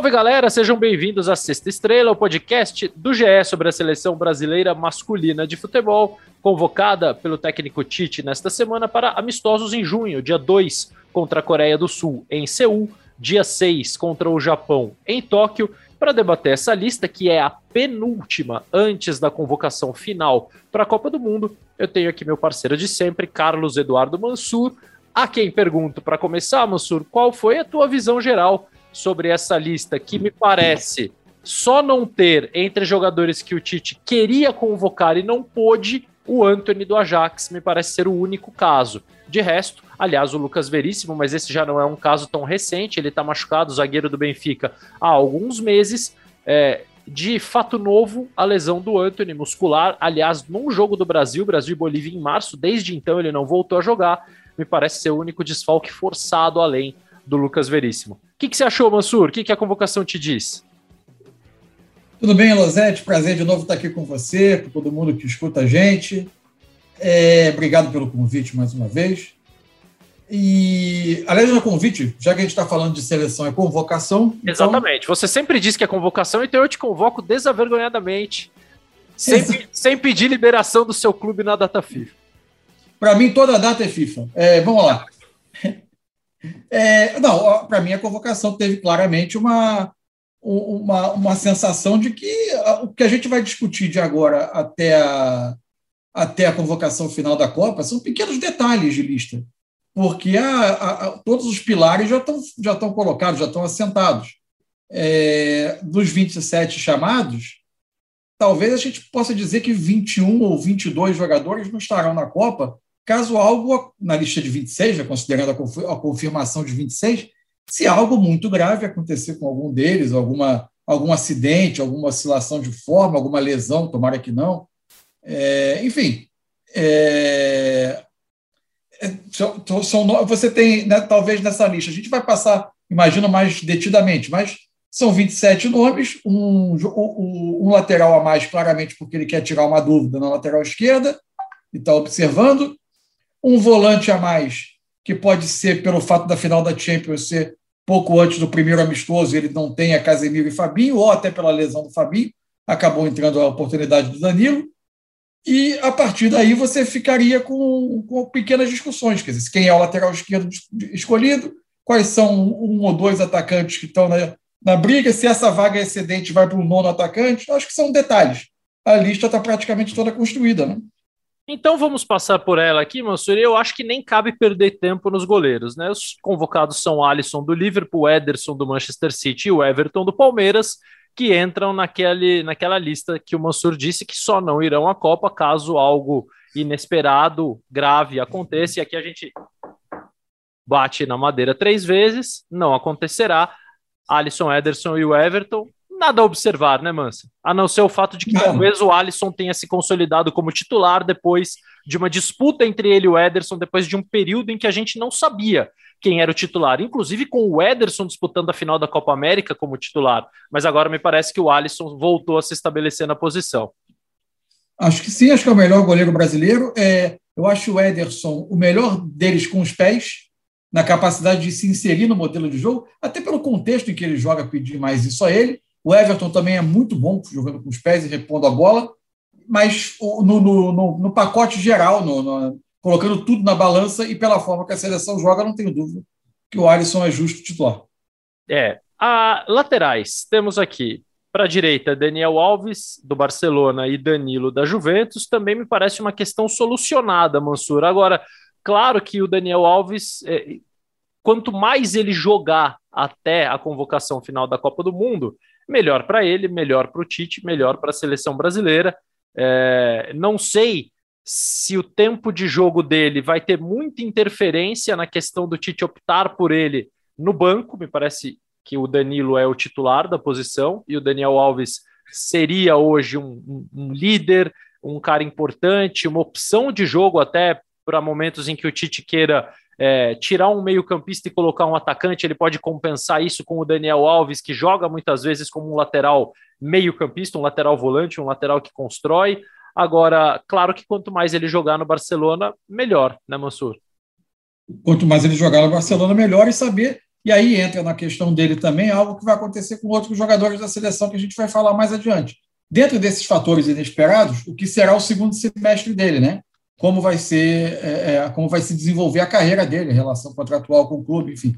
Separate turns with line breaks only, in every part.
Salve galera, sejam bem-vindos à Sexta Estrela, o podcast do GE sobre a seleção brasileira masculina de futebol, convocada pelo técnico Tite nesta semana para amistosos em junho, dia 2 contra a Coreia do Sul em Seul, dia 6 contra o Japão em Tóquio, para debater essa lista que é a penúltima antes da convocação final para a Copa do Mundo. Eu tenho aqui meu parceiro de sempre, Carlos Eduardo Mansur. A quem pergunto para começar, Mansur, qual foi a tua visão geral sobre essa lista que me parece só não ter entre jogadores que o Tite queria convocar e não pôde o Anthony do Ajax, me parece ser o único caso. De resto, aliás, o Lucas Veríssimo, mas esse já não é um caso tão recente, ele está machucado, zagueiro do Benfica, há alguns meses. É, de fato novo, a lesão do Anthony muscular. Aliás, num jogo do Brasil, Brasil e Bolívia em março, desde então ele não voltou a jogar. Me parece ser o único desfalque forçado além do Lucas Veríssimo que, que você achou, Mansur? O que, que a convocação te diz?
Tudo bem, Losete? Prazer de novo estar aqui com você, com todo mundo que escuta a gente. É, obrigado pelo convite mais uma vez. E, aliás, no convite, já que a gente está falando de seleção e convocação.
Então Exatamente. Então... Você sempre diz que é convocação, então eu te convoco desavergonhadamente, sem, sem pedir liberação do seu clube na data FIFA.
Para mim, toda data é FIFA. É, vamos lá. É, não, para mim a convocação teve claramente uma, uma, uma sensação de que o que a gente vai discutir de agora até a, até a convocação final da Copa são pequenos detalhes de lista, porque a, a, todos os pilares já estão já estão colocados, já estão assentados. É, dos 27 chamados, talvez a gente possa dizer que 21 ou 22 jogadores não estarão na Copa, Caso algo, na lista de 26, já considerando a confirmação de 26, se algo muito grave acontecer com algum deles, alguma, algum acidente, alguma oscilação de forma, alguma lesão, tomara que não. É, enfim, é, é são, são, você tem, né, talvez nessa lista, a gente vai passar, imagino mais detidamente, mas são 27 nomes, um, um, um lateral a mais, claramente porque ele quer tirar uma dúvida na lateral esquerda e está observando, um volante a mais, que pode ser pelo fato da final da Champions ser pouco antes do primeiro amistoso, ele não tem a Casemiro e Fabinho, ou até pela lesão do Fabinho, acabou entrando a oportunidade do Danilo. E a partir daí você ficaria com, com pequenas discussões, quer dizer, quem é o lateral esquerdo escolhido, quais são um ou dois atacantes que estão na, na briga, se essa vaga excedente vai para o nono atacante, acho que são detalhes. A lista está praticamente toda construída, né?
Então vamos passar por ela aqui, Mansur. Eu acho que nem cabe perder tempo nos goleiros, né? Os convocados são Alisson do Liverpool, Ederson do Manchester City e o Everton do Palmeiras, que entram naquele, naquela lista que o Mansur disse que só não irão à Copa caso algo inesperado, grave aconteça. E aqui a gente bate na madeira três vezes, não acontecerá. Alisson, Ederson e o Everton nada a observar, né, Mansa? A não ser o fato de que não. talvez o Alisson tenha se consolidado como titular depois de uma disputa entre ele e o Ederson, depois de um período em que a gente não sabia quem era o titular, inclusive com o Ederson disputando a final da Copa América como titular. Mas agora me parece que o Alisson voltou a se estabelecer na posição.
Acho que sim, acho que é o melhor goleiro brasileiro. É, eu acho o Ederson o melhor deles com os pés, na capacidade de se inserir no modelo de jogo, até pelo contexto em que ele joga, pedir mais isso a ele. O Everton também é muito bom jogando com os pés e repondo a bola, mas no, no, no, no pacote geral, colocando tudo na balança e pela forma que a seleção joga, não tenho dúvida que o Alisson é justo titular.
É. A laterais, temos aqui para a direita, Daniel Alves, do Barcelona, e Danilo, da Juventus, também me parece uma questão solucionada, Mansur. Agora, claro que o Daniel Alves, é, quanto mais ele jogar até a convocação final da Copa do Mundo, melhor para ele, melhor para o Tite, melhor para a seleção brasileira. É, não sei se o tempo de jogo dele vai ter muita interferência na questão do Tite optar por ele no banco. Me parece que o Danilo é o titular da posição e o Daniel Alves seria hoje um, um, um líder, um cara importante, uma opção de jogo até para momentos em que o Tite queira é, tirar um meio-campista e colocar um atacante, ele pode compensar isso com o Daniel Alves, que joga muitas vezes como um lateral meio-campista, um lateral volante, um lateral que constrói. Agora, claro que quanto mais ele jogar no Barcelona, melhor, né, Mansur?
Quanto mais ele jogar no Barcelona, melhor e saber E aí entra na questão dele também algo que vai acontecer com outros jogadores da seleção que a gente vai falar mais adiante. Dentro desses fatores inesperados, o que será o segundo semestre dele, né? Como vai ser, é, é como vai se desenvolver a carreira dele, a relação contratual com o clube, enfim,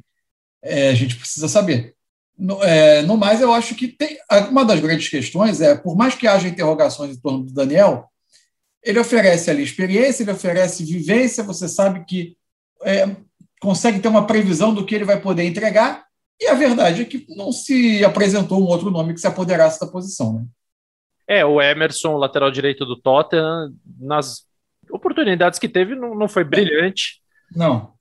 é, a gente precisa saber. No, é, no mais, eu acho que tem uma das grandes questões é, por mais que haja interrogações em torno do Daniel, ele oferece ali experiência, ele oferece vivência, você sabe que é, consegue ter uma previsão do que ele vai poder entregar, e a verdade é que não se apresentou um outro nome que se apoderasse da posição. Né?
É, o Emerson, lateral direito do Tottenham, nas oportunidades que teve, não, não foi brilhante.
Não.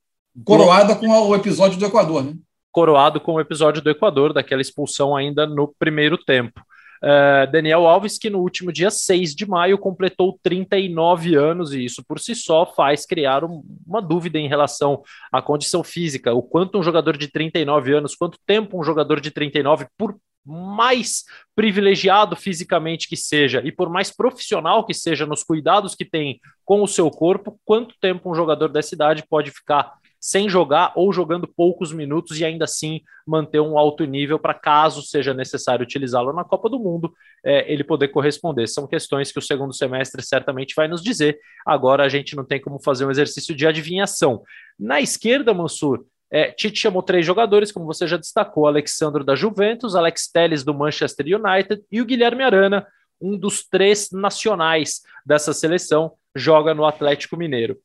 Coroada com o episódio do Equador, né?
Coroado com o episódio do Equador, daquela expulsão ainda no primeiro tempo. Uh, Daniel Alves, que no último dia 6 de maio completou 39 anos, e isso por si só faz criar um, uma dúvida em relação à condição física. O quanto um jogador de 39 anos, quanto tempo um jogador de 39, por mais privilegiado fisicamente que seja e por mais profissional que seja nos cuidados que tem com o seu corpo, quanto tempo um jogador dessa idade pode ficar sem jogar ou jogando poucos minutos e ainda assim manter um alto nível para caso seja necessário utilizá-lo na Copa do Mundo, é, ele poder corresponder. São questões que o segundo semestre certamente vai nos dizer. Agora a gente não tem como fazer um exercício de adivinhação. Na esquerda, Mansur, é, Tite chamou três jogadores, como você já destacou: Alexandre da Juventus, Alex Telles do Manchester United e o Guilherme Arana, um dos três nacionais dessa seleção, joga no Atlético Mineiro.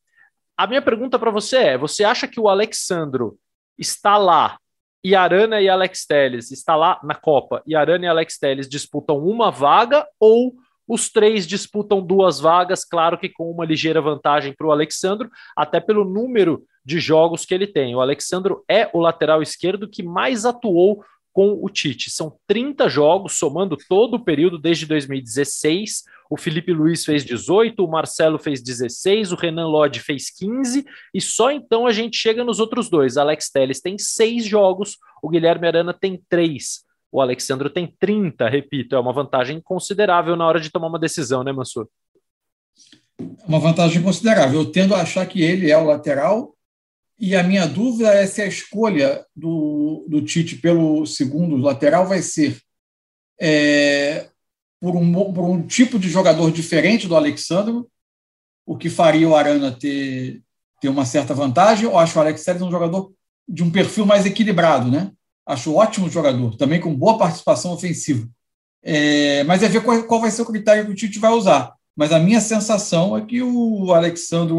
A minha pergunta para você é: você acha que o Alexandro está lá e Arana e Alex Telles está lá na Copa e Arana e Alex Telles disputam uma vaga ou os três disputam duas vagas, claro que com uma ligeira vantagem para o Alexandro, até pelo número de jogos que ele tem. O Alexandro é o lateral esquerdo que mais atuou com o Tite. São 30 jogos, somando todo o período desde 2016. O Felipe Luiz fez 18, o Marcelo fez 16, o Renan Lodge fez 15, e só então a gente chega nos outros dois. Alex Telles tem seis jogos, o Guilherme Arana tem três. O Alexandre tem 30, repito, é uma vantagem considerável na hora de tomar uma decisão, né, Mansur?
Uma vantagem considerável. Eu tendo a achar que ele é o lateral, e a minha dúvida é se a escolha do, do Tite pelo segundo lateral vai ser é, por um, por um tipo de jogador diferente do Alexandre, o que faria o Arana ter, ter uma certa vantagem. Eu acho o Alex Telles um jogador de um perfil mais equilibrado, né? Acho ótimo jogador, também com boa participação ofensiva. É, mas é ver qual, qual, vai ser o critério que o Tite vai usar. Mas a minha sensação é que o Alexandre,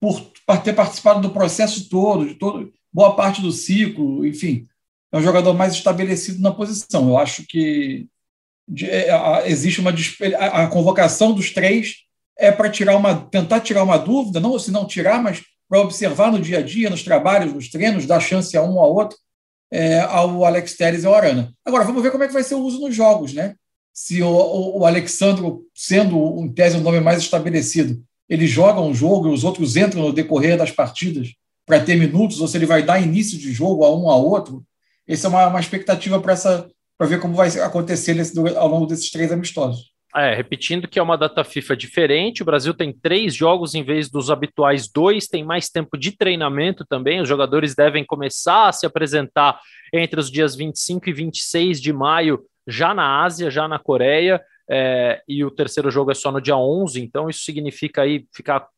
por ter participado do processo todo, de todo, boa parte do ciclo, enfim, é um jogador mais estabelecido na posição. Eu acho que é, existe uma a, convocação dos três é para tirar uma tentar tirar uma dúvida, não se não tirar, mas para observar no dia a dia, nos trabalhos, nos treinos, dar chance a um ou a outro é, ao Alex Telles e ao Arana. Agora vamos ver como é que vai ser o uso nos jogos, né? Se o, o, o Alexandro, sendo em tese um nome mais estabelecido, ele joga um jogo e os outros entram no decorrer das partidas para ter minutos, ou se ele vai dar início de jogo a um a outro. Essa é uma, uma expectativa para essa para ver como vai acontecer nesse, ao longo desses três amistosos.
É, repetindo que é uma data FIFA diferente, o Brasil tem três jogos em vez dos habituais dois, tem mais tempo de treinamento também. Os jogadores devem começar a se apresentar entre os dias 25 e 26 de maio, já na Ásia, já na Coreia, é, e o terceiro jogo é só no dia 11, então isso significa aí ficar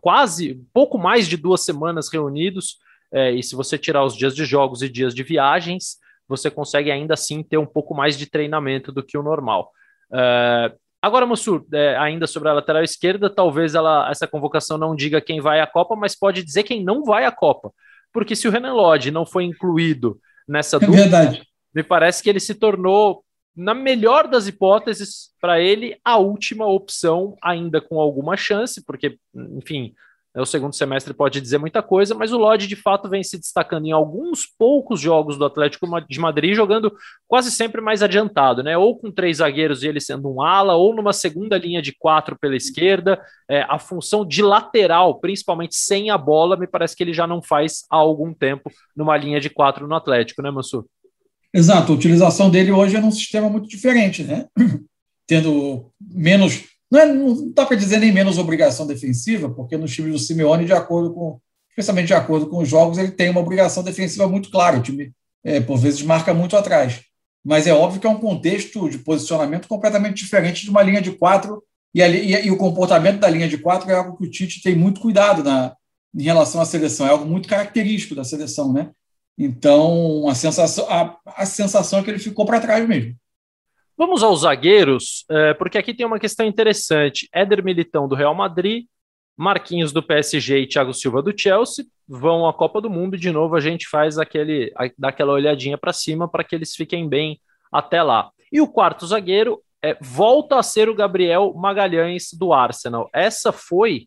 quase pouco mais de duas semanas reunidos. É, e se você tirar os dias de jogos e dias de viagens, você consegue ainda assim ter um pouco mais de treinamento do que o normal. Uh, agora, Mussur, é, ainda sobre a lateral esquerda, talvez ela, essa convocação não diga quem vai à Copa, mas pode dizer quem não vai à Copa. Porque se o Renan Lodge não foi incluído nessa é verdade. me parece que ele se tornou, na melhor das hipóteses, para ele, a última opção, ainda com alguma chance, porque, enfim, é, o segundo semestre pode dizer muita coisa, mas o Lodge de fato vem se destacando em alguns poucos jogos do Atlético de Madrid, jogando quase sempre mais adiantado, né? Ou com três zagueiros e ele sendo um ala, ou numa segunda linha de quatro pela esquerda. É, a função de lateral, principalmente sem a bola, me parece que ele já não faz há algum tempo numa linha de quatro no Atlético, né, Mansur?
Exato, a utilização dele hoje é num sistema muito diferente, né? Tendo menos não, é, não dá para dizer nem menos obrigação defensiva, porque no time do Simeone, de acordo com especialmente de acordo com os jogos, ele tem uma obrigação defensiva muito clara. O time, é, por vezes, marca muito atrás. Mas é óbvio que é um contexto de posicionamento completamente diferente de uma linha de quatro, e, e, e o comportamento da linha de quatro é algo que o Tite tem muito cuidado na, em relação à seleção, é algo muito característico da seleção, né? Então, a sensação, a, a sensação é que ele ficou para trás mesmo.
Vamos aos zagueiros, é, porque aqui tem uma questão interessante. Éder Militão do Real Madrid, Marquinhos do PSG e Thiago Silva do Chelsea vão à Copa do Mundo e de novo a gente faz aquele, daquela olhadinha para cima para que eles fiquem bem até lá. E o quarto zagueiro é, volta a ser o Gabriel Magalhães do Arsenal. Essa foi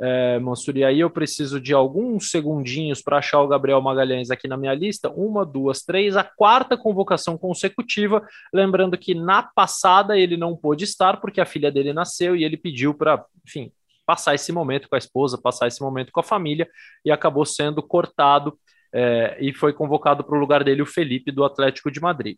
é, Mansur, e aí eu preciso de alguns segundinhos para achar o Gabriel Magalhães aqui na minha lista. Uma, duas, três, a quarta convocação consecutiva. Lembrando que na passada ele não pôde estar porque a filha dele nasceu e ele pediu para, enfim, passar esse momento com a esposa, passar esse momento com a família e acabou sendo cortado é, e foi convocado para o lugar dele o Felipe do Atlético de Madrid.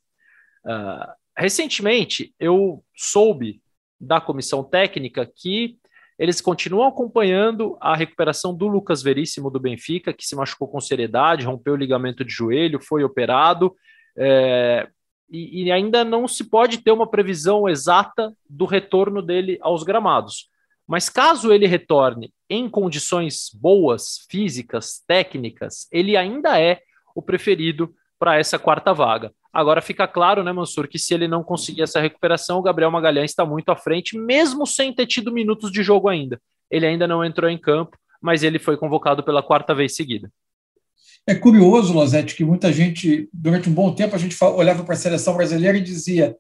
Uh, recentemente eu soube da comissão técnica que eles continuam acompanhando a recuperação do Lucas Veríssimo do Benfica, que se machucou com seriedade, rompeu o ligamento de joelho, foi operado, é, e, e, ainda não se pode ter uma previsão exata do retorno dele aos gramados. Mas caso ele retorne em condições boas, físicas, técnicas, ele ainda é o preferido para essa quarta vaga. Agora fica claro, né, Mansur, que se ele não conseguir essa recuperação, o Gabriel Magalhães está muito à frente, mesmo sem ter tido minutos de jogo ainda. Ele ainda não entrou em campo, mas ele foi convocado pela quarta vez seguida.
É curioso, Lozete, que muita gente, durante um bom tempo, a gente olhava para a seleção brasileira e dizia: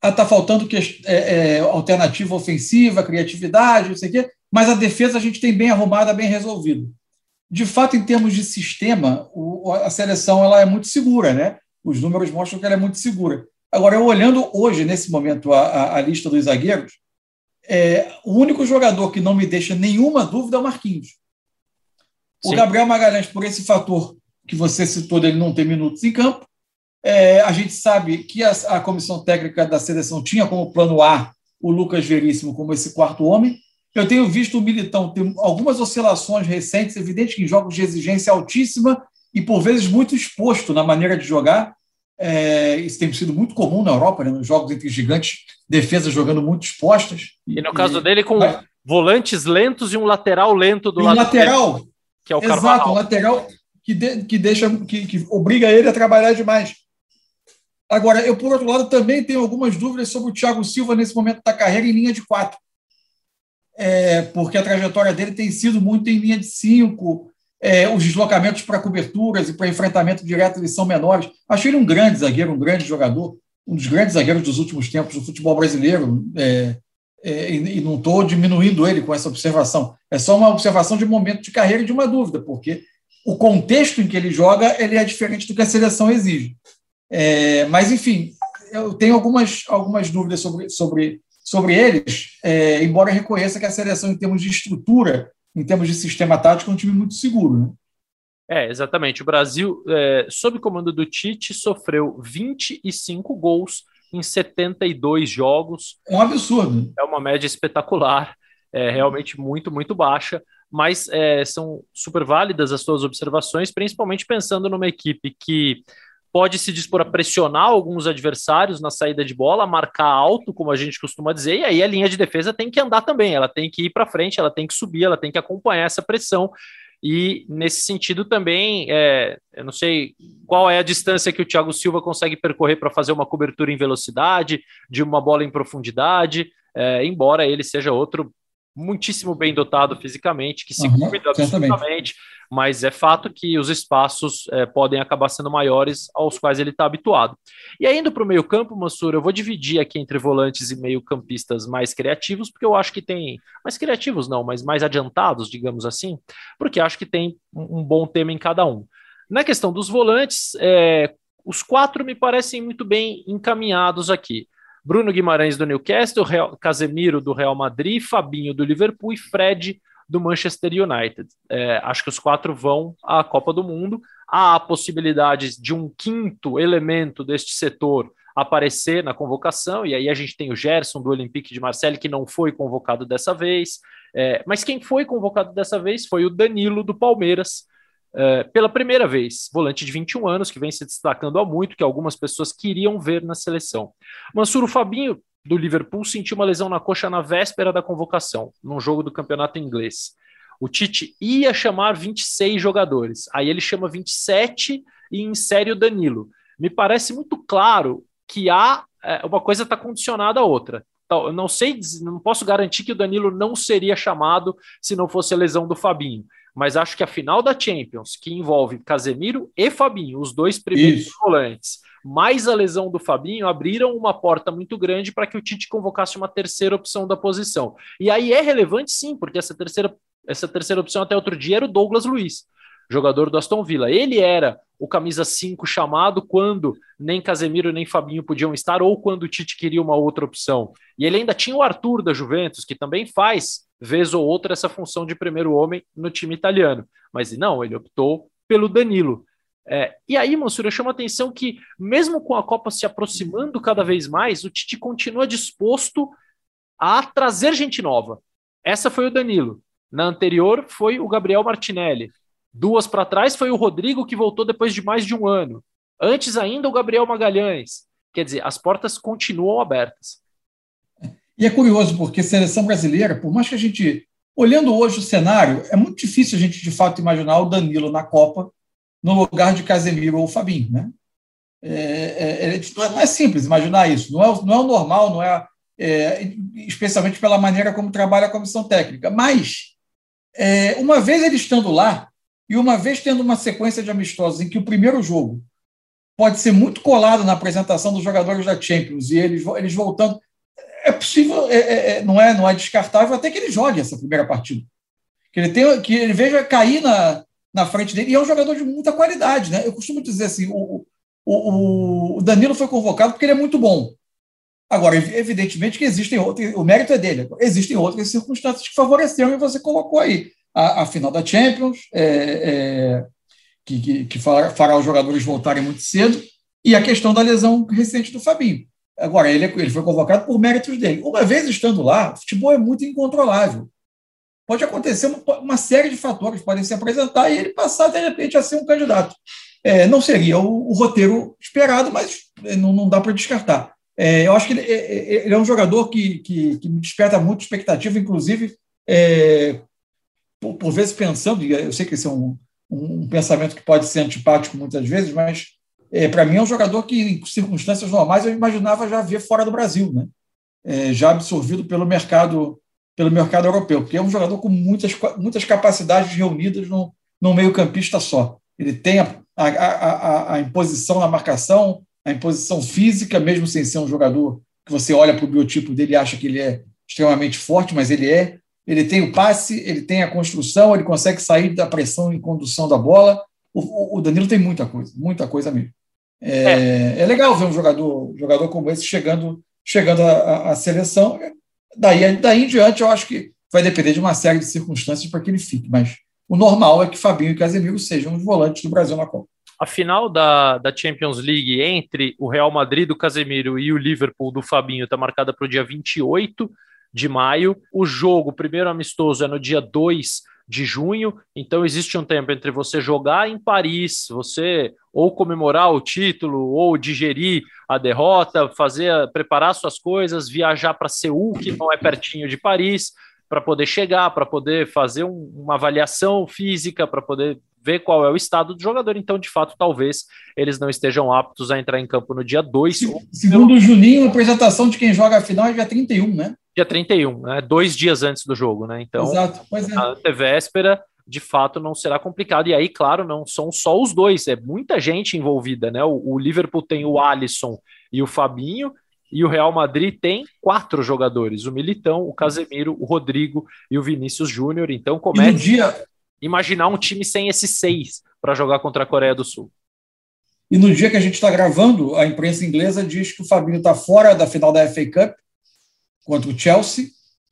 ah, está faltando que, é, é, alternativa ofensiva, criatividade, não sei o quê, mas a defesa a gente tem bem arrumada, bem resolvido. De fato, em termos de sistema, o, a seleção ela é muito segura, né? Os números mostram que ela é muito segura. Agora, eu olhando hoje, nesse momento, a, a, a lista dos zagueiros, é, o único jogador que não me deixa nenhuma dúvida é o Marquinhos. Sim. O Gabriel Magalhães, por esse fator que você citou dele não ter minutos em campo, é, a gente sabe que a, a, comissão técnica da seleção tinha como plano A o Lucas Veríssimo como esse quarto homem. Eu tenho visto o Militão ter algumas oscilações recentes, evidente que em jogos de exigência altíssima, e por vezes muito exposto na maneira de jogar. É, isso tem sido muito comum na Europa, né, nos jogos entre gigantes, defesas jogando muito expostas.
E no caso dele, com mas, volantes lentos e um lateral lento do
lado. Lateral, dele, que é o Carvalho. Exato, um lateral que, de, que deixa, que, que obriga ele a trabalhar demais. Agora, eu, por outro lado, também tenho algumas dúvidas sobre o Thiago Silva nesse momento da carreira em linha de quatro. É, porque a trajetória dele tem sido muito em linha de cinco, é, os deslocamentos para coberturas e para enfrentamento direto eles são menores. Achei ele um grande zagueiro, um grande jogador, um dos grandes zagueiros dos últimos tempos do futebol brasileiro. É, é, e, não estou diminuindo ele com essa observação. É só uma observação de momento de carreira e de uma dúvida, porque o contexto em que ele joga ele é diferente do que a seleção exige. É, mas, enfim, eu tenho algumas, algumas dúvidas sobre, sobre, sobre eles, é, embora reconheça que a seleção, em termos de estrutura, em termos de sistema tático, é um time muito seguro. Né?
É, exatamente. O Brasil, é, sob comando do Tite, sofreu 25 gols em 72 jogos.
É um absurdo.
É uma média espetacular, é realmente muito, muito baixa, mas é, são super válidas as suas observações, principalmente pensando numa equipe que pode se dispor a pressionar alguns adversários na saída de bola, marcar alto, como a gente costuma dizer, e aí a linha de defesa tem que andar também, ela tem que ir para frente, ela tem que subir, ela tem que acompanhar essa pressão. E nesse sentido também, é, eu não sei qual é a distância que o Thiago Silva consegue percorrer para fazer uma cobertura em velocidade, de uma bola em profundidade, é, embora ele seja outro muitíssimo bem dotado fisicamente, que se uhum, cuida absolutamente, mas é fato que os espaços é, podem acabar sendo maiores aos quais ele está habituado. E indo para o meio campo, Mansur, eu vou dividir aqui entre volantes e meio campistas mais criativos, porque eu acho que tem, mais criativos não, mas mais adiantados, digamos assim, porque acho que tem um, um bom tema em cada um. Na questão dos volantes, é, os quatro me parecem muito bem encaminhados aqui. Bruno Guimarães do Newcastle, Real, Casemiro do Real Madrid, Fabinho do Liverpool e Fred do Manchester United. É, acho que os quatro vão à Copa do Mundo. Há possibilidades de um quinto elemento deste setor aparecer na convocação, e aí a gente tem o Gerson do Olympique de Marseille, que não foi convocado dessa vez, é, mas quem foi convocado dessa vez foi o Danilo do Palmeiras, é, pela primeira vez, volante de 21 anos, que vem se destacando há muito, que algumas pessoas queriam ver na seleção. Mansuro Fabinho, do Liverpool, sentiu uma lesão na coxa na véspera da convocação, num jogo do campeonato inglês. O Tite ia chamar 26 jogadores, aí ele chama 27 e insere o Danilo. Me parece muito claro que há é, uma coisa está condicionada à outra. Eu não sei, não posso garantir que o Danilo não seria chamado se não fosse a lesão do Fabinho mas acho que a final da Champions, que envolve Casemiro e Fabinho, os dois primeiros Isso. volantes, mais a lesão do Fabinho, abriram uma porta muito grande para que o Tite convocasse uma terceira opção da posição. E aí é relevante sim, porque essa terceira, essa terceira opção até outro dia era o Douglas Luiz jogador do Aston Villa. Ele era o camisa 5 chamado quando nem Casemiro nem Fabinho podiam estar, ou quando o Tite queria uma outra opção. E ele ainda tinha o Arthur da Juventus, que também faz, vez ou outra, essa função de primeiro homem no time italiano. Mas não, ele optou pelo Danilo. É, e aí, Mansura, chama a atenção que, mesmo com a Copa se aproximando cada vez mais, o Tite continua disposto a trazer gente nova. Essa foi o Danilo. Na anterior foi o Gabriel Martinelli. Duas para trás foi o Rodrigo, que voltou depois de mais de um ano. Antes ainda, o Gabriel Magalhães. Quer dizer, as portas continuam abertas.
E é curioso, porque seleção brasileira, por mais que a gente. Olhando hoje o cenário, é muito difícil a gente, de fato, imaginar o Danilo na Copa no lugar de Casemiro ou Fabinho. Né? É, é, é, não é simples imaginar isso. Não é, não é o normal, não é, é especialmente pela maneira como trabalha a comissão técnica. Mas, é, uma vez ele estando lá, e uma vez tendo uma sequência de amistosos em que o primeiro jogo pode ser muito colado na apresentação dos jogadores da Champions e eles, eles voltando, é possível, é, é, é, não, é, não é descartável até que ele jogue essa primeira partida. Que ele, tenha, que ele veja cair na, na frente dele. E é um jogador de muita qualidade. Né? Eu costumo dizer assim: o, o, o Danilo foi convocado porque ele é muito bom. Agora, evidentemente que existem outros, o mérito é dele. Existem outras circunstâncias que favoreceram e você colocou aí a, a final da Champions, é, é, que, que, que fará os jogadores voltarem muito cedo, e a questão da lesão recente do Fabinho. Agora, ele, ele foi convocado por méritos dele. Uma vez estando lá, o futebol é muito incontrolável. Pode acontecer uma, uma série de fatores podem se apresentar e ele passar, de repente, a ser um candidato. É, não seria o, o, roteiro esperado, mas não, não dá para descartar. É, eu acho que ele, é, é, ele, é um jogador que, que, que, me desperta muita expectativa, inclusive é, por, por vezes pensando, eu sei que esse é um, um pensamento que pode ser antipático muitas vezes, mas é, para mim é um jogador que, em circunstâncias normais, eu imaginava já ver fora do Brasil, né? É, já absorvido pelo mercado pelo mercado europeu, porque é um jogador com muitas, muitas capacidades reunidas no, no meio-campista só. Ele tem a, a, a, a, imposição na marcação, a imposição física, mesmo sem ser um jogador que você olha para o biotipo dele e acha que ele é extremamente forte, mas ele é ele tem o passe, ele tem a construção, ele consegue sair da pressão em condução da bola. O, o Danilo tem muita coisa, muita coisa mesmo. É, é. é legal ver um jogador, jogador como esse chegando, chegando à, à seleção. Daí, daí em diante, eu acho que vai depender de uma série de circunstâncias para que ele fique, mas o normal é que Fabinho e Casemiro sejam os volantes do Brasil na Copa.
A final da, da Champions League entre o Real Madrid do Casemiro e o Liverpool do Fabinho está marcada para o dia 28 de maio. O jogo, o primeiro amistoso, é no dia 2 de junho, então existe um tempo entre você jogar em Paris, você ou comemorar o título, ou digerir a derrota, fazer, preparar suas coisas, viajar para Seul, que não é pertinho de Paris, para poder chegar, para poder fazer um, uma avaliação física, para poder ver qual é o estado do jogador. Então, de fato, talvez eles não estejam aptos a entrar em campo no dia 2.
Segundo o Juninho, a apresentação de quem joga a final é dia 31, né?
Dia 31, né? dois dias antes do jogo, né? Então,
Exato, pois é.
a antevéspera, de fato, não será complicado. E aí, claro, não são só os dois, é muita gente envolvida, né? O, o Liverpool tem o Alisson e o Fabinho, e o Real Madrid tem quatro jogadores: o Militão, o Casemiro, o Rodrigo e o Vinícius Júnior. Então, começa. dia, imaginar um time sem esses seis para jogar contra a Coreia do Sul.
E no dia que a gente está gravando, a imprensa inglesa diz que o Fabinho está fora da final da FA Cup contra o Chelsea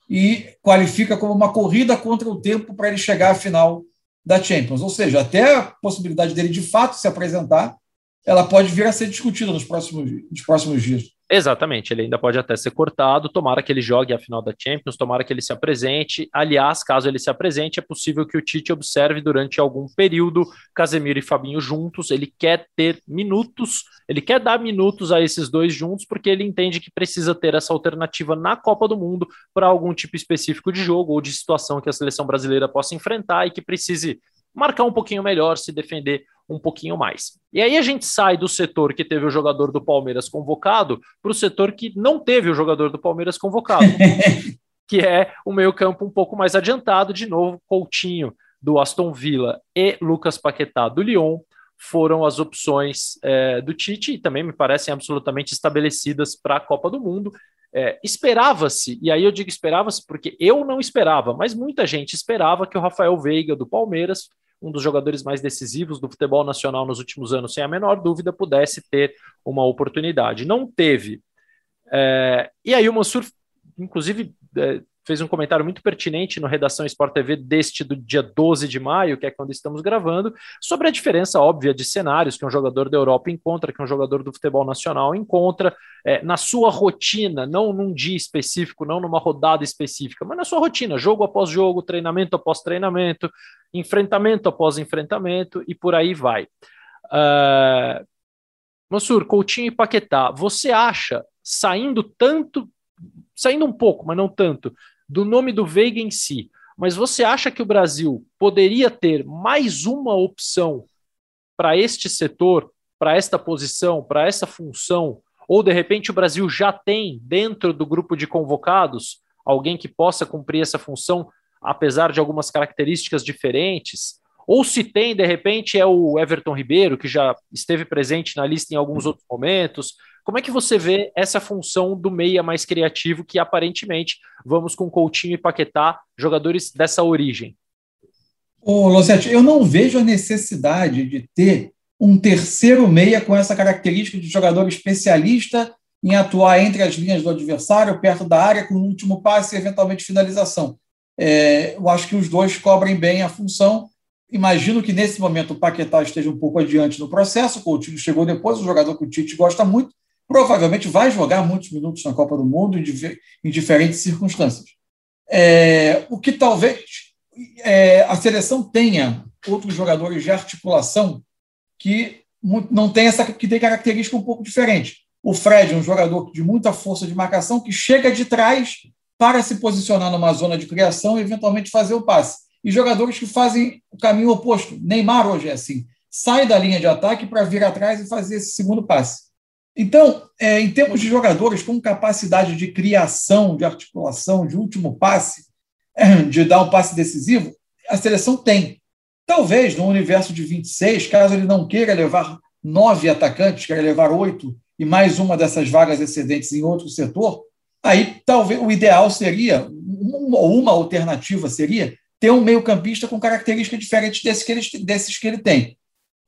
e qualifica como uma corrida contra o tempo para ele chegar à final da Champions. Ou seja, até a possibilidade dele de fato se apresentar, ela pode vir a ser discutida nos próximos, nos próximos dias.
Exatamente, ele ainda pode até ser cortado. Tomara que ele jogue a final da Champions, tomara que ele se apresente. Aliás, caso ele se apresente, é possível que o Tite observe durante algum período Casemiro e Fabinho juntos. Ele quer ter minutos, ele quer dar minutos a esses dois juntos, porque ele entende que precisa ter essa alternativa na Copa do Mundo para algum tipo específico de jogo ou de situação que a seleção brasileira possa enfrentar e que precise marcar um pouquinho melhor, se defender um pouquinho mais. E aí a gente sai do setor que teve o jogador do Palmeiras convocado para o setor que não teve o jogador do Palmeiras convocado, que é o meio-campo um pouco mais adiantado, de novo, Coutinho do Aston Villa e Lucas Paquetá do Lyon foram as opções é, do Tite e também me parecem absolutamente estabelecidas para a Copa do Mundo. É, esperava-se, e aí eu digo esperava-se porque eu não esperava, mas muita gente esperava que o Rafael Veiga do Palmeiras um dos jogadores mais decisivos do futebol nacional nos últimos anos, sem a menor dúvida, pudesse ter uma oportunidade. Não teve. É, e aí o Mansur, inclusive, é, fez um comentário muito pertinente no Redação Sport TV deste do dia 12 de maio, que é quando estamos gravando, sobre a diferença óbvia de cenários que um jogador da Europa encontra, que um jogador do futebol nacional encontra é, na sua rotina, não num dia específico, não numa rodada específica, mas na sua rotina, jogo após jogo, treinamento após treinamento, enfrentamento após enfrentamento e por aí vai. Uh, Mansur, Coutinho e Paquetá, você acha, saindo tanto, saindo um pouco, mas não tanto, do nome do Veiga em si, mas você acha que o Brasil poderia ter mais uma opção para este setor, para esta posição, para essa função? Ou de repente o Brasil já tem dentro do grupo de convocados alguém que possa cumprir essa função, apesar de algumas características diferentes? Ou se tem, de repente, é o Everton Ribeiro, que já esteve presente na lista em alguns outros momentos, como é que você vê essa função do meia mais criativo que aparentemente vamos com Coutinho e Paquetá, jogadores dessa origem?
Ô, Losetti, eu não vejo a necessidade de ter um terceiro meia com essa característica de jogador especialista em atuar entre as linhas do adversário, perto da área, com o último passe e eventualmente finalização. É, eu acho que os dois cobrem bem a função. Imagino que nesse momento o Paquetá esteja um pouco adiante no processo, o Coutinho chegou depois, um jogador que o Tite gosta muito, provavelmente vai jogar muitos minutos na Copa do Mundo em, em diferentes circunstâncias. É, o que talvez é, a seleção tenha outros jogadores de articulação que não tem essa que tem característica um pouco diferente. O Fred é um jogador de muita força de marcação que chega de trás para se posicionar numa zona de criação e eventualmente fazer o passe. E jogadores que fazem o caminho oposto. Neymar hoje é assim. Sai da linha de ataque para vir atrás e fazer esse segundo passe. Então, é, em termos de jogadores com capacidade de criação, de articulação, de último passe, de dar um passe decisivo, a seleção tem. Talvez no universo de 26, caso ele não queira levar nove atacantes, queira levar oito e mais uma dessas vagas excedentes em outro setor, aí talvez o ideal seria, uma, uma alternativa seria, ter um meio-campista com características diferentes que ele, desses que ele tem.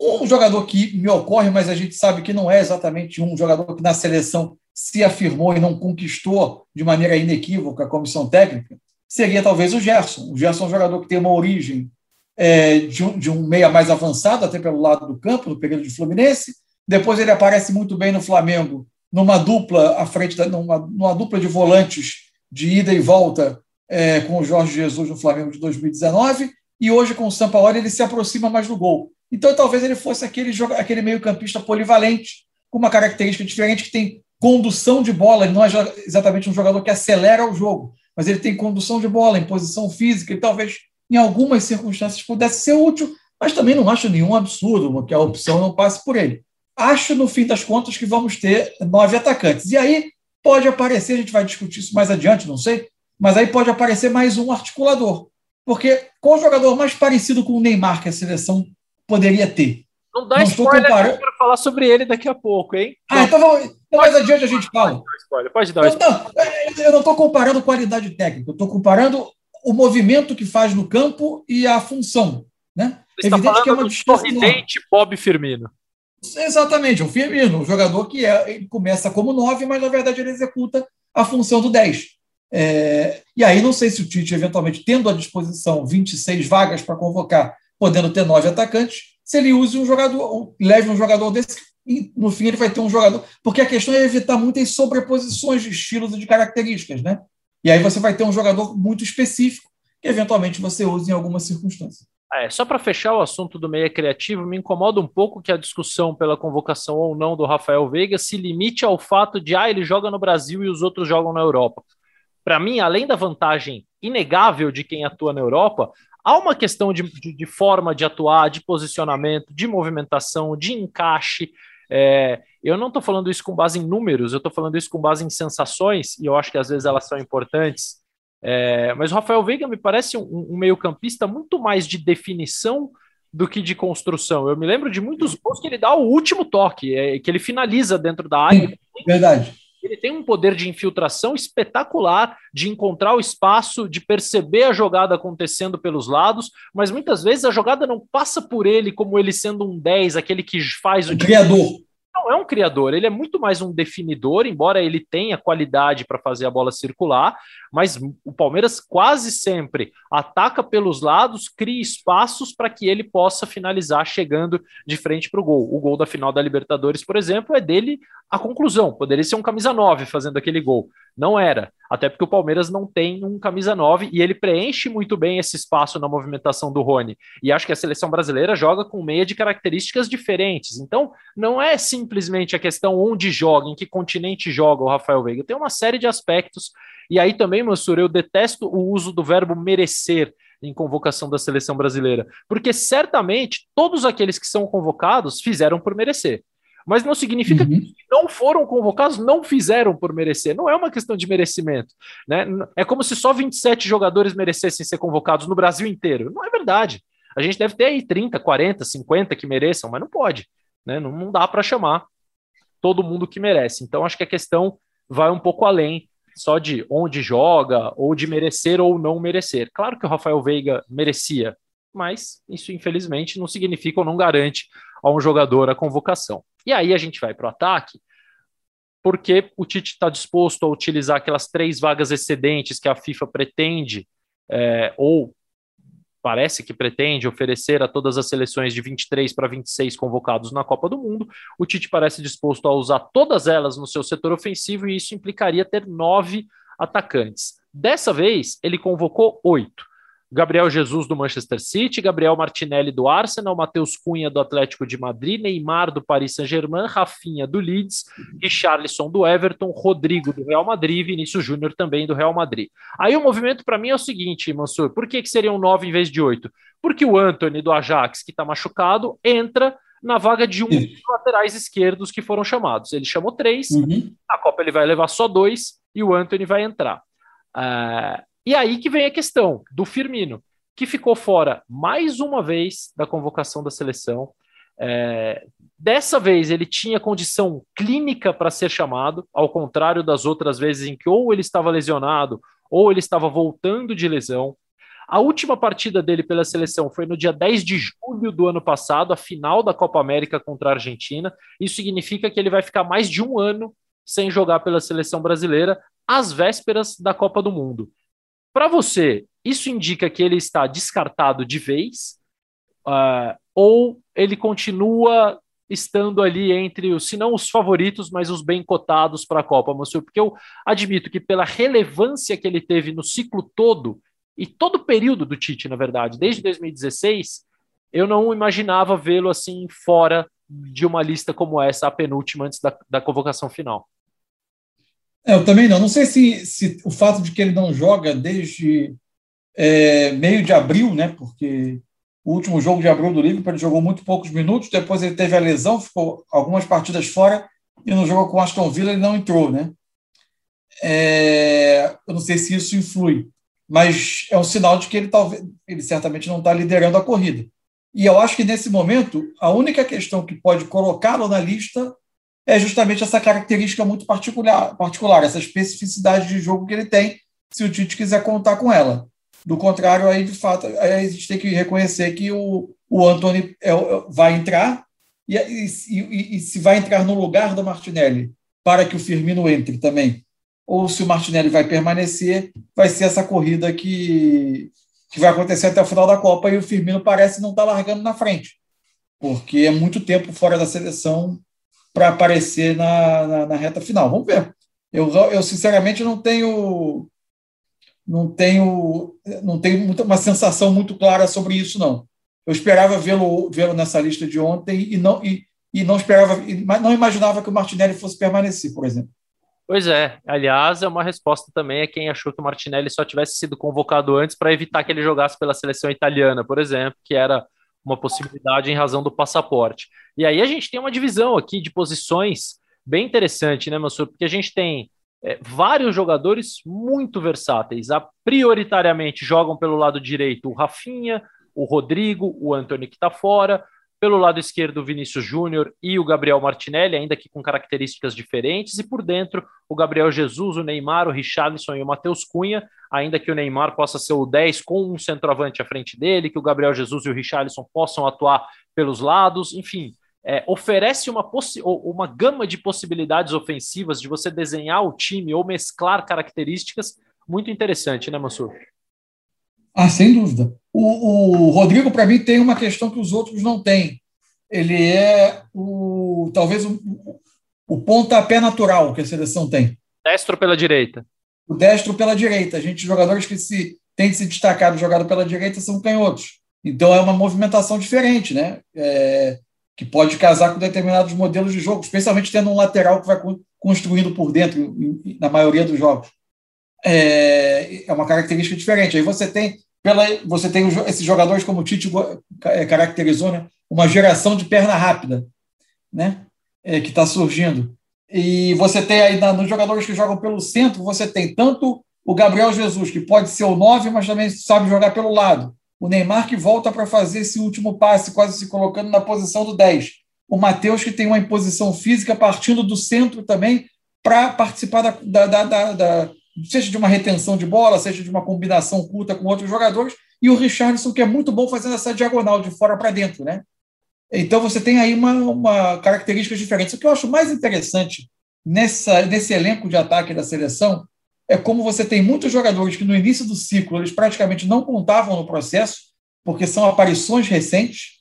Um jogador que me ocorre, mas a gente sabe que não é exatamente um jogador que na seleção se afirmou e não conquistou de maneira inequívoca a comissão técnica, seria talvez o Gerson. O Gerson é um jogador que tem uma origem é, de, um, de um meia mais avançado, até pelo lado do campo, no período de Fluminense. Depois ele aparece muito bem no Flamengo, numa dupla à frente, da, numa, numa dupla de volantes de ida e volta é, com o Jorge Jesus no Flamengo de 2019. E hoje, com o Sampaoli, ele se aproxima mais do gol. Então, talvez ele fosse aquele, aquele meio-campista polivalente, com uma característica diferente, que tem condução de bola. Ele não é exatamente um jogador que acelera o jogo, mas ele tem condução de bola, em posição física, e talvez em algumas circunstâncias pudesse ser útil, mas também não acho nenhum absurdo que a opção não passe por ele. Acho, no fim das contas, que vamos ter nove atacantes. E aí pode aparecer, a gente vai discutir isso mais adiante, não sei, mas aí pode aparecer mais um articulador. Porque com o jogador mais parecido com o Neymar que a seleção poderia ter.
Não dá não spoiler comparando... para falar sobre ele daqui a pouco, hein?
Ah, então, vamos... então mais adiante a gente fala.
Pode dar spoiler.
Não, não, eu não estou comparando qualidade técnica, eu estou comparando o movimento que faz no campo e a função. Né?
Você Evidente está que é uma do sorridente Bob Firmino.
Exatamente, o Firmino, um jogador que é, começa como 9, mas na verdade ele executa a função do 10. É, e aí não sei se o Tite, eventualmente, tendo à disposição 26 vagas para convocar podendo ter nove atacantes, se ele use um jogador, leve um jogador desse, e no fim ele vai ter um jogador. Porque a questão é evitar muitas sobreposições de estilos e de características, né? E aí você vai ter um jogador muito específico que eventualmente você use em alguma circunstância.
É, só para fechar o assunto do meia criativo, me incomoda um pouco que a discussão pela convocação ou não do Rafael Veiga se limite ao fato de ah, ele joga no Brasil e os outros jogam na Europa. Para mim, além da vantagem inegável de quem atua na Europa, há uma questão de, de, de forma de atuar, de posicionamento, de movimentação, de encaixe. É, eu não estou falando isso com base em números, eu estou falando isso com base em sensações, e eu acho que às vezes elas são importantes. É, mas o Rafael Veiga me parece um, um meio-campista muito mais de definição do que de construção. Eu me lembro de muitos gols que ele dá o último toque, é, que ele finaliza dentro da área.
Verdade.
Ele tem um poder de infiltração espetacular, de encontrar o espaço, de perceber a jogada acontecendo pelos lados, mas muitas vezes a jogada não passa por ele como ele sendo um 10, aquele que faz o.
o criador
é um criador, ele é muito mais um definidor, embora ele tenha qualidade para fazer a bola circular, mas o Palmeiras quase sempre ataca pelos lados, cria espaços para que ele possa finalizar chegando de frente para o gol. O gol da final da Libertadores, por exemplo, é dele a conclusão. Poderia ser um camisa 9 fazendo aquele gol. Não era. Até porque o Palmeiras não tem um camisa 9 e ele preenche muito bem esse espaço na movimentação do Rony. E acho que a seleção brasileira joga com meia de características diferentes. Então, não é simplesmente a questão onde joga, em que continente joga o Rafael Veiga. Tem uma série de aspectos. E aí também, Mansur, eu detesto o uso do verbo merecer em convocação da seleção brasileira, porque certamente todos aqueles que são convocados fizeram por merecer mas não significa uhum. que não foram convocados, não fizeram por merecer. Não é uma questão de merecimento. Né? É como se só 27 jogadores merecessem ser convocados no Brasil inteiro. Não é verdade. A gente deve ter aí 30, 40, 50 que mereçam, mas não pode. Né? Não, não dá para chamar todo mundo que merece. Então, acho que a questão vai um pouco além só de onde joga, ou de merecer ou não merecer. Claro que o Rafael Veiga merecia, mas isso, infelizmente, não significa ou não garante a um jogador a convocação. E aí a gente vai para o ataque, porque o Tite está disposto a utilizar aquelas três vagas excedentes que a FIFA pretende, é, ou parece que pretende oferecer a todas as seleções de 23 para 26 convocados na Copa do Mundo. O Tite parece disposto a usar todas elas no seu setor ofensivo e isso implicaria ter nove atacantes. Dessa vez, ele convocou oito. Gabriel Jesus do Manchester City, Gabriel Martinelli do Arsenal, Matheus Cunha do Atlético de Madrid, Neymar do Paris Saint-Germain, Rafinha do Leeds, Richarlison do Everton, Rodrigo do Real Madrid Vinícius Júnior também do Real Madrid. Aí o movimento para mim é o seguinte, Mansur, por que, que seriam nove em vez de oito? Porque o Anthony do Ajax, que está machucado, entra na vaga de um dos laterais esquerdos que foram chamados. Ele chamou três, uhum. na Copa ele vai levar só dois e o Anthony vai entrar. Uh, e aí que vem a questão do Firmino, que ficou fora mais uma vez da convocação da seleção. É, dessa vez ele tinha condição clínica para ser chamado, ao contrário das outras vezes em que ou ele estava lesionado ou ele estava voltando de lesão. A última partida dele pela seleção foi no dia 10 de julho do ano passado, a final da Copa América contra a Argentina. Isso significa que ele vai ficar mais de um ano sem jogar pela seleção brasileira, às vésperas da Copa do Mundo. Para você, isso indica que ele está descartado de vez? Uh, ou ele continua estando ali entre os, se não os favoritos, mas os bem cotados para a Copa, Mansur? Porque eu admito que pela relevância que ele teve no ciclo todo, e todo o período do Tite, na verdade, desde 2016, eu não imaginava vê-lo assim fora de uma lista como essa, a penúltima antes da, da convocação final.
É, eu também não. Não sei se, se o fato de que ele não joga desde é, meio de abril, né? Porque o último jogo de abril do Liverpool ele jogou muito poucos minutos, depois ele teve a lesão, ficou algumas partidas fora e no jogo com o Aston Villa ele não entrou, né? É, eu não sei se isso influi, mas é um sinal de que ele talvez, ele certamente não está liderando a corrida. E eu acho que nesse momento a única questão que pode colocá-lo na lista é justamente essa característica muito particular, particular, essa especificidade de jogo que ele tem, se o Tite quiser contar com ela. Do contrário, aí de fato, aí a gente tem que reconhecer que o, o Anthony é, é vai entrar e, e, e, e, se vai entrar no lugar do Martinelli para que o Firmino entre também, ou se o Martinelli vai permanecer, vai ser essa corrida que, que vai acontecer até o final da Copa e o Firmino parece não estar tá largando na frente, porque é muito tempo fora da seleção para aparecer na, na, na, reta final. Vamos ver. Eu, eu sinceramente não tenho não tenho não tenho muita, uma sensação muito clara sobre isso não. Eu esperava vê-lo vê-lo nessa lista de ontem e não e, e não esperava não imaginava que o Martinelli fosse permanecer, por exemplo.
Pois é, aliás, é uma resposta também a quem achou que o Martinelli só tivesse sido convocado antes para evitar que ele jogasse pela seleção italiana, por exemplo, que era uma possibilidade em razão do passaporte. E aí a gente tem uma divisão aqui de posições bem interessante, né, Mansur? Porque a gente tem é, vários jogadores muito versáteis. A, prioritariamente jogam pelo lado direito o Rafinha, o Rodrigo, o Antony que está fora. Pelo lado esquerdo, o Vinícius Júnior e o Gabriel Martinelli, ainda que com características diferentes, e por dentro, o Gabriel Jesus, o Neymar, o Richarlison e o Matheus Cunha, ainda que o Neymar possa ser o 10 com um centroavante à frente dele, que o Gabriel Jesus e o Richarlison possam atuar pelos lados, enfim, é, oferece uma, uma gama de possibilidades ofensivas de você desenhar o time ou mesclar características muito interessante, né, Mansur?
Ah, sem dúvida. O, o Rodrigo, para mim, tem uma questão que os outros não têm. Ele é o talvez o, o pontapé natural que a seleção tem.
Destro pela direita.
O destro pela direita. A gente, jogadores que se têm se destacado jogado pela direita são canhotos. Então é uma movimentação diferente, né? É, que pode casar com determinados modelos de jogo, especialmente tendo um lateral que vai construindo por dentro, na maioria dos jogos é, é uma característica diferente. Aí você tem, pela, você tem esses jogadores como o Tite é, caracterizou, né? uma geração de perna rápida, né? É, que está surgindo. E você tem aí nos jogadores que jogam pelo centro, você tem tanto o Gabriel Jesus, que pode ser o 9, mas também sabe jogar pelo lado. O Neymar que volta para fazer esse último passe, quase se colocando na posição do 10. O Matheus, que tem uma imposição física partindo do centro também para participar da, da, da, da, seja de uma retenção de bola, seja de uma combinação curta com outros jogadores, e o Richardson, que é muito bom fazendo essa diagonal de fora para dentro, né? Então você tem aí uma, uma característica diferente. O que eu acho mais interessante nessa, nesse elenco de ataque da seleção é como você tem muitos jogadores que no início do ciclo eles praticamente não contavam no processo, porque são aparições recentes,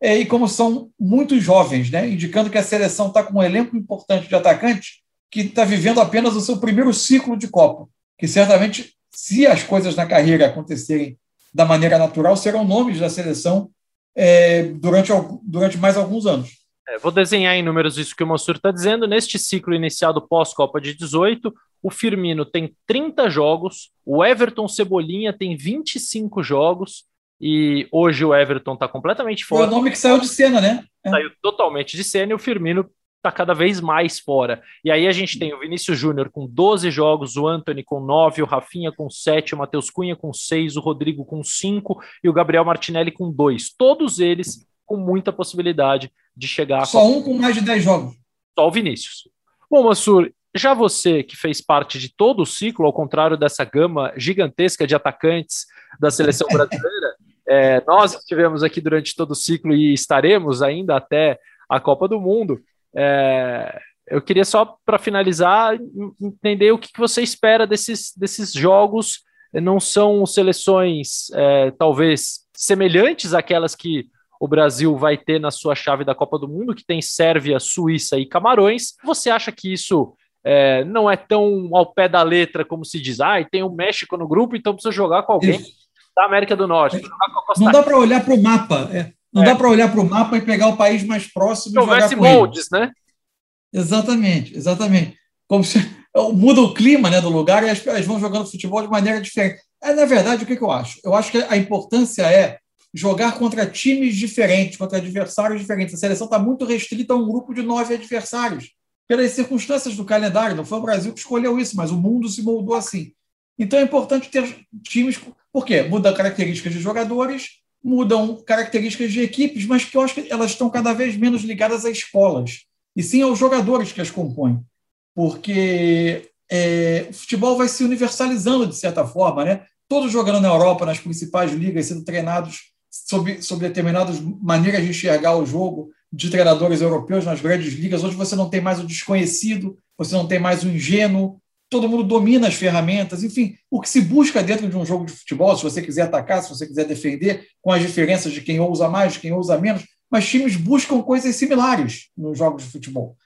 é, e como são muito jovens, né? indicando que a seleção está com um elenco importante de atacantes que está vivendo apenas o seu primeiro ciclo de Copa, que certamente, se as coisas na carreira acontecerem da maneira natural, serão nomes da seleção é, durante, durante mais alguns anos.
É, vou desenhar em números isso que o Mansur está dizendo. Neste ciclo iniciado pós-Copa de 18, o Firmino tem 30 jogos, o Everton Cebolinha tem 25 jogos, e hoje o Everton está completamente fora.
Foi o nome que saiu de cena, né?
É. Saiu totalmente de cena e o Firmino está cada vez mais fora. E aí a gente tem o Vinícius Júnior com 12 jogos, o Anthony com 9, o Rafinha com 7, o Matheus Cunha com 6, o Rodrigo com 5 e o Gabriel Martinelli com 2. Todos eles com muita possibilidade de chegar.
Só um com mais de 10 jogos.
Só o Vinícius. Bom, Mansur, já você que fez parte de todo o ciclo, ao contrário dessa gama gigantesca de atacantes da seleção brasileira, é, nós estivemos aqui durante todo o ciclo e estaremos ainda até a Copa do Mundo. É, eu queria só, para finalizar, entender o que, que você espera desses, desses jogos. Não são seleções, é, talvez, semelhantes àquelas que o Brasil vai ter na sua chave da Copa do Mundo, que tem Sérvia, Suíça e Camarões. Você acha que isso é, não é tão ao pé da letra como se diz? Ah, tem o México no grupo, então precisa jogar com alguém isso. da América do Norte.
Não dá para olhar para o mapa. É. Não é. dá para olhar para o mapa e pegar o país mais próximo e jogar com moldes,
ele. né?
Exatamente, exatamente. Como se muda o clima né, do lugar e as pessoas vão jogando futebol de maneira diferente. É, na verdade, o que, que eu acho? Eu acho que a importância é jogar contra times diferentes, contra adversários diferentes. A seleção está muito restrita a um grupo de nove adversários, pelas circunstâncias do calendário. Não foi o Brasil que escolheu isso, mas o mundo se moldou assim. Então é importante ter times. Por quê? Muda características de jogadores, mudam características de equipes, mas que eu acho que elas estão cada vez menos ligadas a escolas, e sim aos jogadores que as compõem. Porque é, o futebol vai se universalizando de certa forma, né? Todos jogando na Europa, nas principais ligas, sendo treinados sob, sob determinadas maneiras de enxergar o jogo de treinadores europeus nas grandes ligas. Hoje você não tem mais o desconhecido, você não tem mais o ingênuo, todo mundo domina as ferramentas, enfim, o que se busca dentro de um jogo de futebol, se você quiser atacar, se você quiser defender, com as diferenças de quem ousa mais, de quem ousa menos, mas times buscam coisas similares nos jogos de futebol.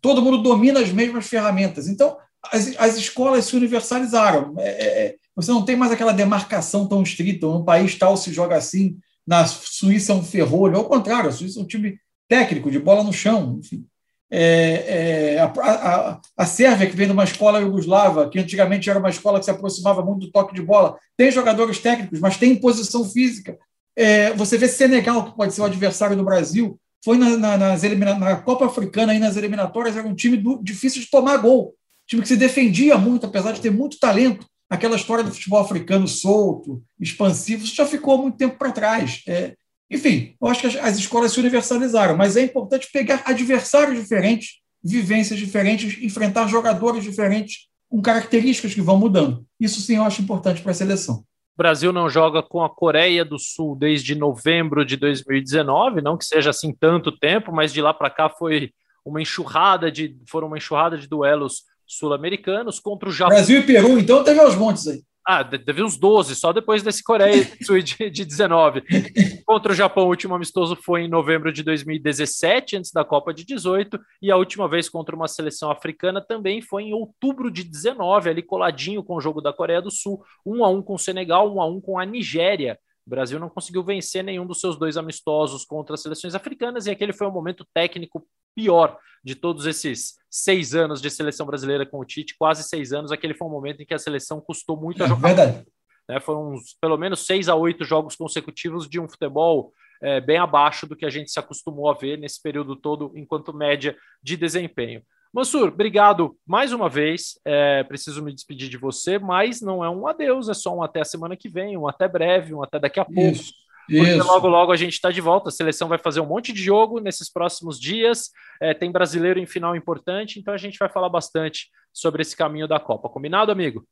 Todo mundo domina as mesmas ferramentas. Então, as, as escolas se universalizaram. É, é, é você não tem mais aquela demarcação tão estrita. No país tal se joga assim, na Suíça é um ferrolho. Ao contrário, a Suíça é um time técnico, de bola no chão. Enfim. É, é, a, a, a, Sérvia, que vem de uma escola iugoslava, que antigamente era uma escola que se aproximava muito do toque de bola, tem jogadores técnicos, mas tem posição física. É, você vê Senegal, que pode ser o adversário do Brasil, foi na, na, nas na Copa Africana, aí nas eliminatórias, era um time do, difícil de tomar gol. Time que se defendia muito, apesar de ter muito talento. Aquela história do futebol africano solto, expansivo, isso já ficou há muito tempo para trás. É, enfim, eu acho que as, as escolas se universalizaram, mas é importante pegar adversários diferentes, vivências diferentes, enfrentar jogadores diferentes, com características que vão mudando. Isso sim eu acho importante para a seleção.
O Brasil não joga com a Coreia do Sul desde novembro de 2019, não que seja assim tanto tempo, mas de lá para cá foi uma enxurrada de foram uma enxurrada de duelos sul-americanos contra o Japão.
Brasil e Peru, então teve aos montes aí.
Ah, teve uns 12, só depois desse Coreia de, de 19. Contra o Japão, o último amistoso foi em novembro de 2017, antes da Copa de 18, e a última vez contra uma seleção africana também foi em outubro de 19, ali coladinho com o jogo da Coreia do Sul, um a um com o Senegal, um a um com a Nigéria. O Brasil não conseguiu vencer nenhum dos seus dois amistosos contra as seleções africanas, e aquele foi o momento técnico pior de todos esses seis anos de seleção brasileira com o Tite, quase seis anos. Aquele foi um momento em que a seleção custou muito a jogar. Verdade. Né, foram uns, pelo menos seis a oito jogos consecutivos de um futebol é, bem abaixo do que a gente se acostumou a ver nesse período todo, enquanto média de desempenho. Mansur, obrigado mais uma vez. É, preciso me despedir de você, mas não é um adeus, é só um até a semana que vem, um até breve, um até daqui a pouco. Isso. Porque Isso. logo, logo a gente está de volta. A seleção vai fazer um monte de jogo nesses próximos dias. É, tem brasileiro em final importante, então a gente vai falar bastante sobre esse caminho da Copa. Combinado, amigo?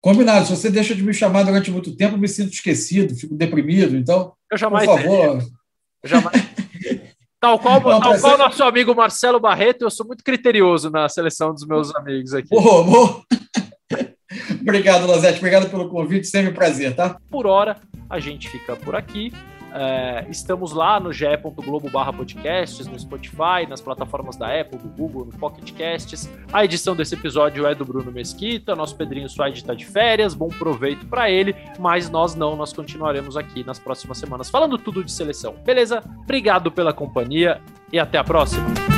Combinado. Se você deixa de me chamar durante muito tempo, me sinto esquecido, fico deprimido. Então,
eu jamais por favor. Eu jamais. Tal qual, Não, tal qual ser... nosso amigo Marcelo Barreto, eu sou muito criterioso na seleção dos meus amigos aqui.
Boa, boa. Obrigado, Lozete. Obrigado pelo convite. Sempre um prazer, tá?
Por hora, a gente fica por aqui. É, estamos lá no ge.globo barra podcasts, no Spotify, nas plataformas da Apple, do Google, no Pocket Casts. A edição desse episódio é do Bruno Mesquita, nosso Pedrinho Suaide está de férias, bom proveito para ele, mas nós não, nós continuaremos aqui nas próximas semanas falando tudo de seleção. Beleza? Obrigado pela companhia e até a próxima.